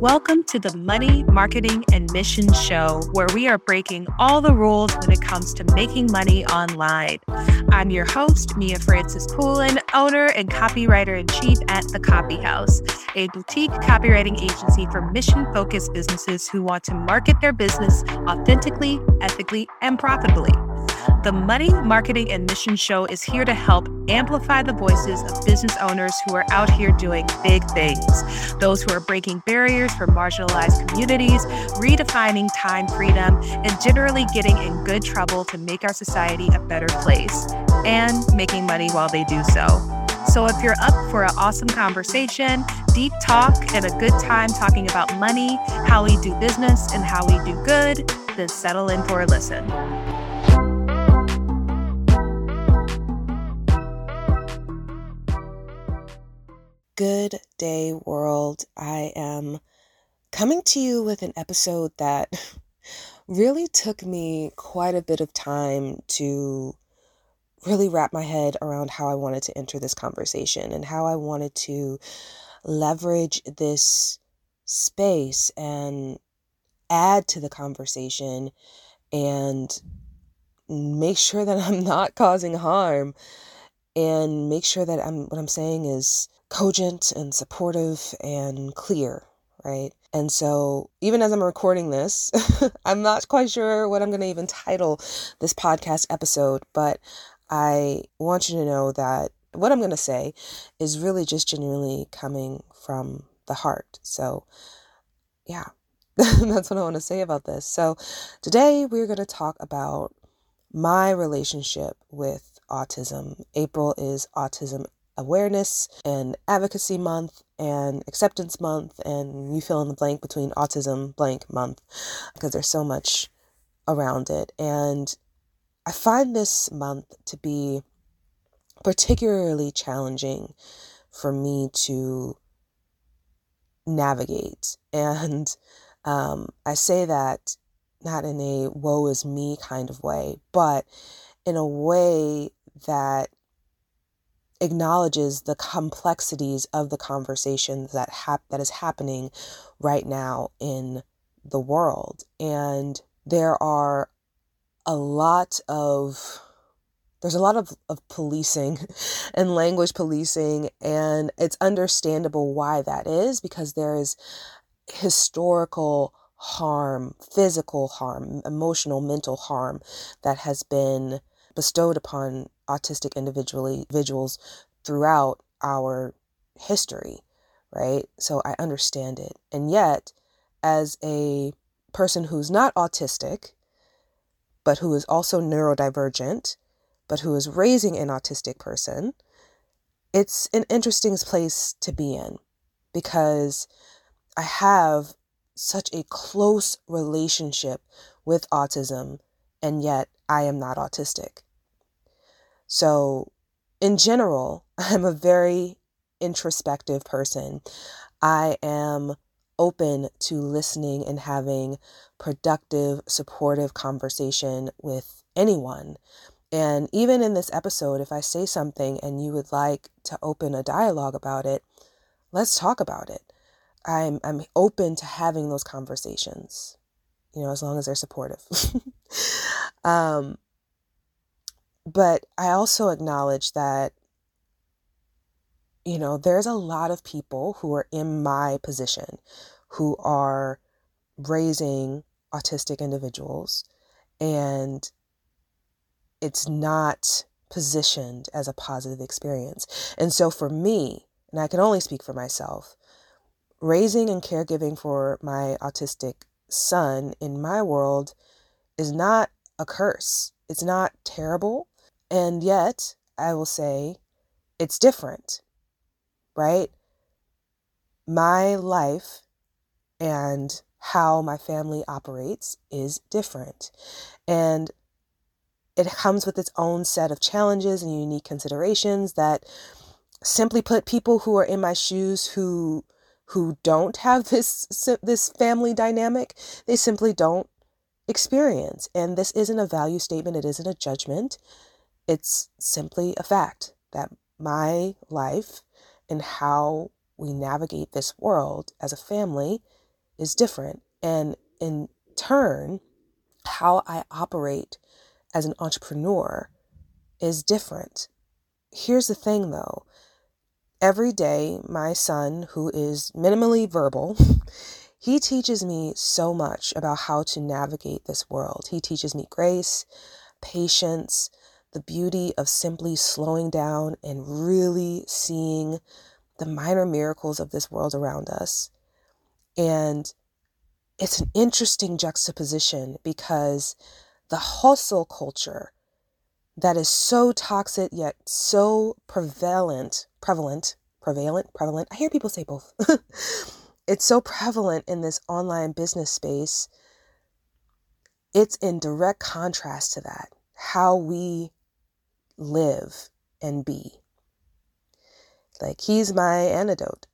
Welcome to the Money, Marketing, and Mission Show, where we are breaking all the rules when it comes to making money online. I'm your host, Mia Francis Poulin, owner and copywriter in chief at The Copy Haus, a boutique copywriting agency for mission focused businesses who want to market their business authentically, ethically, and profitably. The Money, Marketing, and Mission Show is here to help amplify the voices of business owners who are out here doing big things, those who are breaking barriers for marginalized communities, redefining time freedom, and generally getting in good trouble to make our society a better place, and making money while they do so. So, if you're up for an awesome conversation, deep talk, and a good time talking about money, how we do business, and how we do good, then settle in for a listen. Good day, world. I am coming to you with an episode that really took me quite a bit of time to really wrap my head around how I wanted to enter this conversation and how I wanted to leverage this space and add to the conversation and make sure that I'm not causing harm and make sure that I'm what I'm saying is cogent and supportive and clear, right? And so, even as I'm recording this, I'm not quite sure what I'm going to even title this podcast episode, but I want you to know that what I'm going to say is really just genuinely coming from the heart. So, yeah, that's what I want to say about this. So, today we're going to talk about my relationship with autism. April is Autism Awareness and Advocacy Month and Acceptance Month, and you fill in the blank between Autism blank month because there's so much around it. And I find this month to be particularly challenging for me to navigate. And um, I say that not in a woe is me kind of way, but in a way that acknowledges the complexities of the conversations that hap- that is happening right now in the world. And there are a lot of there's a lot of, of policing and language policing and it's understandable why that is because there is historical harm physical harm emotional mental harm that has been bestowed upon autistic individuals throughout our history, right? So I understand it. And yet, as a person who's not autistic, but who is also neurodivergent, but who is raising an autistic person, it's an interesting place to be in because I have such a close relationship with autism, and yet I am not autistic. So, in general, I'm a very introspective person. I am open to listening and having productive, supportive conversation with anyone. And even in this episode, if I say something and you would like to open a dialogue about it, let's talk about it. I'm I'm open to having those conversations, you know, as long as they're supportive. um, but I also acknowledge that, you know, there's a lot of people who are in my position who are raising autistic individuals and it's not positioned as a positive experience. And so for me, and I can only speak for myself, raising and caregiving for my autistic son in my world is not a curse. It's not terrible. And yet, I will say it's different, right? My life and how my family operates is different. And it comes with its own set of challenges and unique considerations that simply put people who are in my shoes who who don't have this this family dynamic they simply don't experience and this isn't a value statement it isn't a judgment it's simply a fact that my life and how we navigate this world as a family is different. And in turn, how I operate as an entrepreneur is different. Here's the thing though every day, my son, who is minimally verbal, he teaches me so much about how to navigate this world. He teaches me grace, patience, the beauty of simply slowing down and really seeing the minor miracles of this world around us. And it's an interesting juxtaposition because the hustle culture that is so toxic yet so prevalent, prevalent, prevalent, prevalent. I hear people say both. it's so prevalent in this online business space. It's in direct contrast to that, how we live and be. Like, he's my antidote.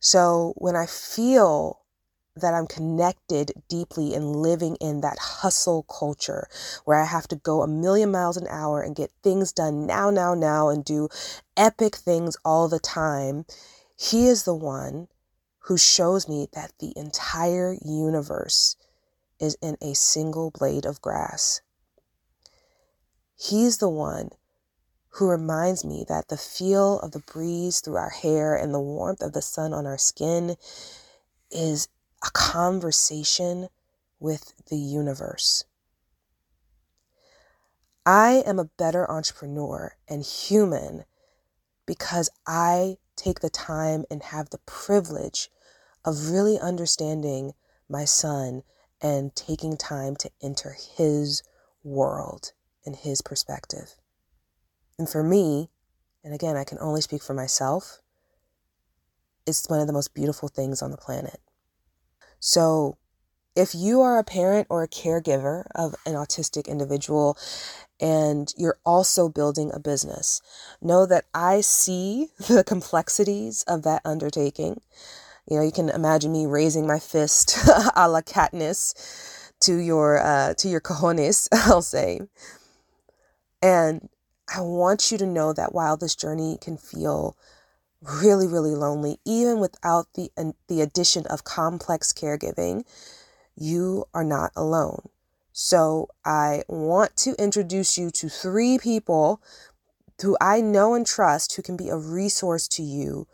So when I feel that I'm connected deeply and living in that hustle culture where I have to go a million miles an hour and get things done now, now, now, and do epic things all the time. He is the one who shows me that the entire universe is in a single blade of grass. He's the one who reminds me that the feel of the breeze through our hair and the warmth of the sun on our skin is a conversation with the universe. I am a better entrepreneur and human because I take the time and have the privilege of really understanding my son and taking time to enter his world and his perspective. And for me, and again, I can only speak for myself, it's one of the most beautiful things on the planet. So, if you are a parent or a caregiver of an autistic individual and you're also building a business, know that I see the complexities of that undertaking. You know, you can imagine me raising my fist a la Katniss to your uh, to your cojones, I'll say. And I want you to know that while this journey can feel really, really lonely, even without the, the addition of complex caregiving, you are not alone. So I want to introduce you to three people who I know and trust who can be a resource to you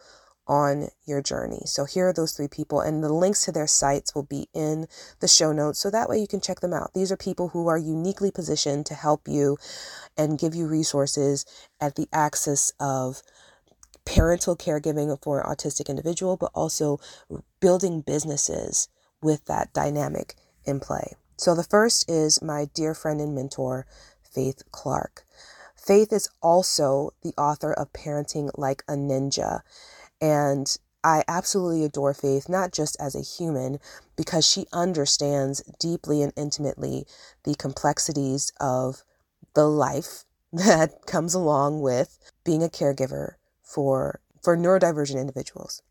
on your journey. So here are those three people, and the links to their sites will be in the show notes. So that way you can check them out. These are people who are uniquely positioned to help you and give you resources at the axis of parental caregiving for an autistic individual, but also building businesses with that dynamic in play. So the first is my dear friend and mentor, Faith Clarke. Faith is also the author of Parenting Like a Ninja. And I absolutely adore Faith, not just as a human, because she understands deeply and intimately the complexities of the life that comes along with being a caregiver for for neurodivergent individuals.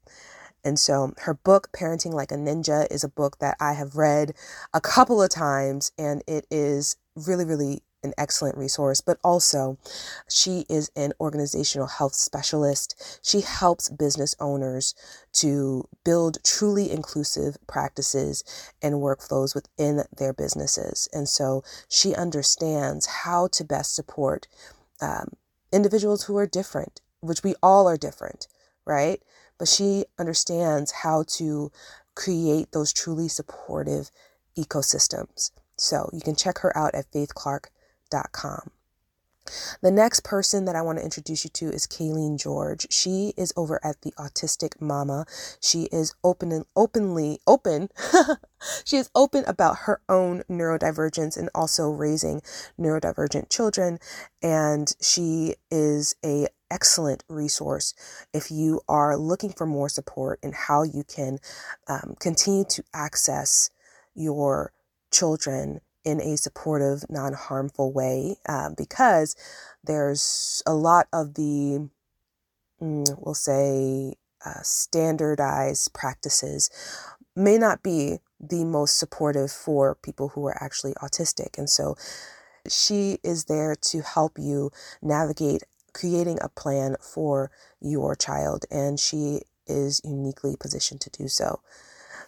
And so her book, Parenting Like a Ninja, is a book that I have read a couple of times, and it is really, really an excellent resource. But also, she is an organizational health specialist. She helps business owners to build truly inclusive practices and workflows within their businesses. And so she understands how to best support um, individuals who are different which we all are different, right? But she understands how to create those truly supportive ecosystems. So you can check her out at faithclarke.com. The next person that I want to introduce you to is Kaylene George. She is over at the Autistic Mama. She is open and openly open. she is open about her own neurodivergence and also raising neurodivergent children. And she is a excellent resource if you are looking for more support in how you can um, continue to access your children in a supportive, non harmful way uh, because there's a lot of the, mm, we'll say, uh, standardized practices may not be the most supportive for people who are actually autistic. And so she is there to help you navigate creating a plan for your child, and she is uniquely positioned to do so.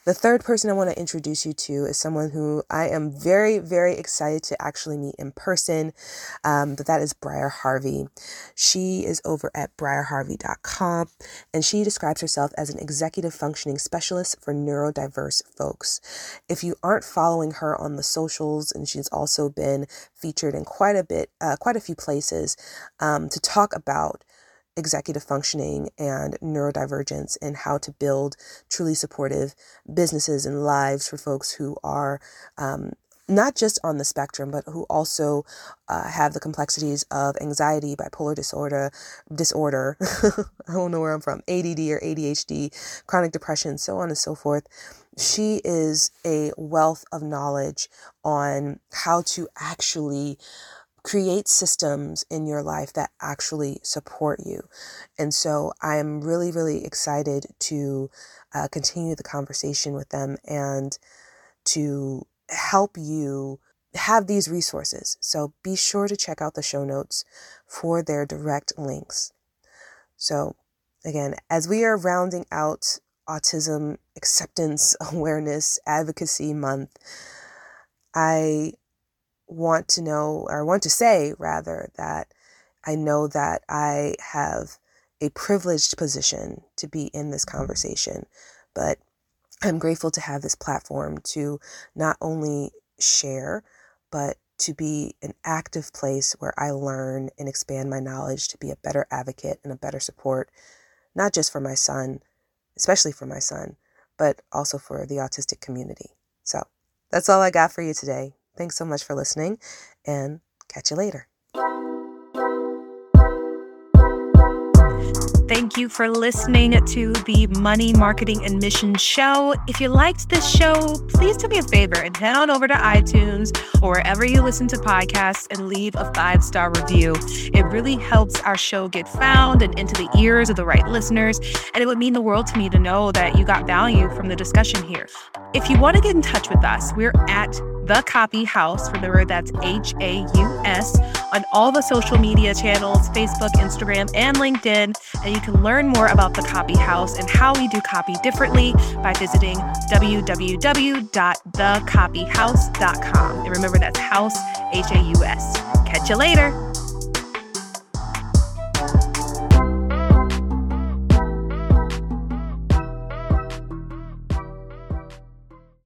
The third person I want to introduce you to is someone who I am very, very excited to actually meet in person. Um, but that is Briar Harvey. She is over at briarharvey.com and she describes herself as an executive functioning specialist for neurodiverse folks. If you aren't following her on the socials, and she's also been featured in quite a bit, uh, quite a few places um, to talk about executive functioning and neurodivergence and how to build truly supportive businesses and lives for folks who are um, not just on the spectrum, but who also uh, have the complexities of anxiety, bipolar disorder, disorder. I don't know where I'm from, ADD or ADHD, chronic depression, so on and so forth. She is a wealth of knowledge on how to actually create systems in your life that actually support you. And so I'm really, really excited to uh, continue the conversation with them and to help you have these resources. So be sure to check out the show notes for their direct links. So, again, as we are rounding out Autism Acceptance Awareness Advocacy Month, I want to know, or want to say rather, that I know that I have a privileged position to be in this conversation, but I'm grateful to have this platform to not only share, but to be an active place where I learn and expand my knowledge to be a better advocate and a better support, not just for my son, especially for my son, but also for the autistic community. So that's all I got for you today. Thanks so much for listening and catch you later. Thank you for listening to the Money Marketing and Mission Show. If you liked this show, please do me a favor and head on over to iTunes or wherever you listen to podcasts and leave a five star review. It really helps our show get found and into the ears of the right listeners. And it would mean the world to me to know that you got value from the discussion here. If you want to get in touch with us, we're at the Copy Haus. Remember, that's H A U S on all the social media channels Facebook, Instagram, and LinkedIn. And you can learn more about the Copy Haus and how we do copy differently by visiting www.thecopyhaus.com. And remember, that's house, H A U S. Catch you later.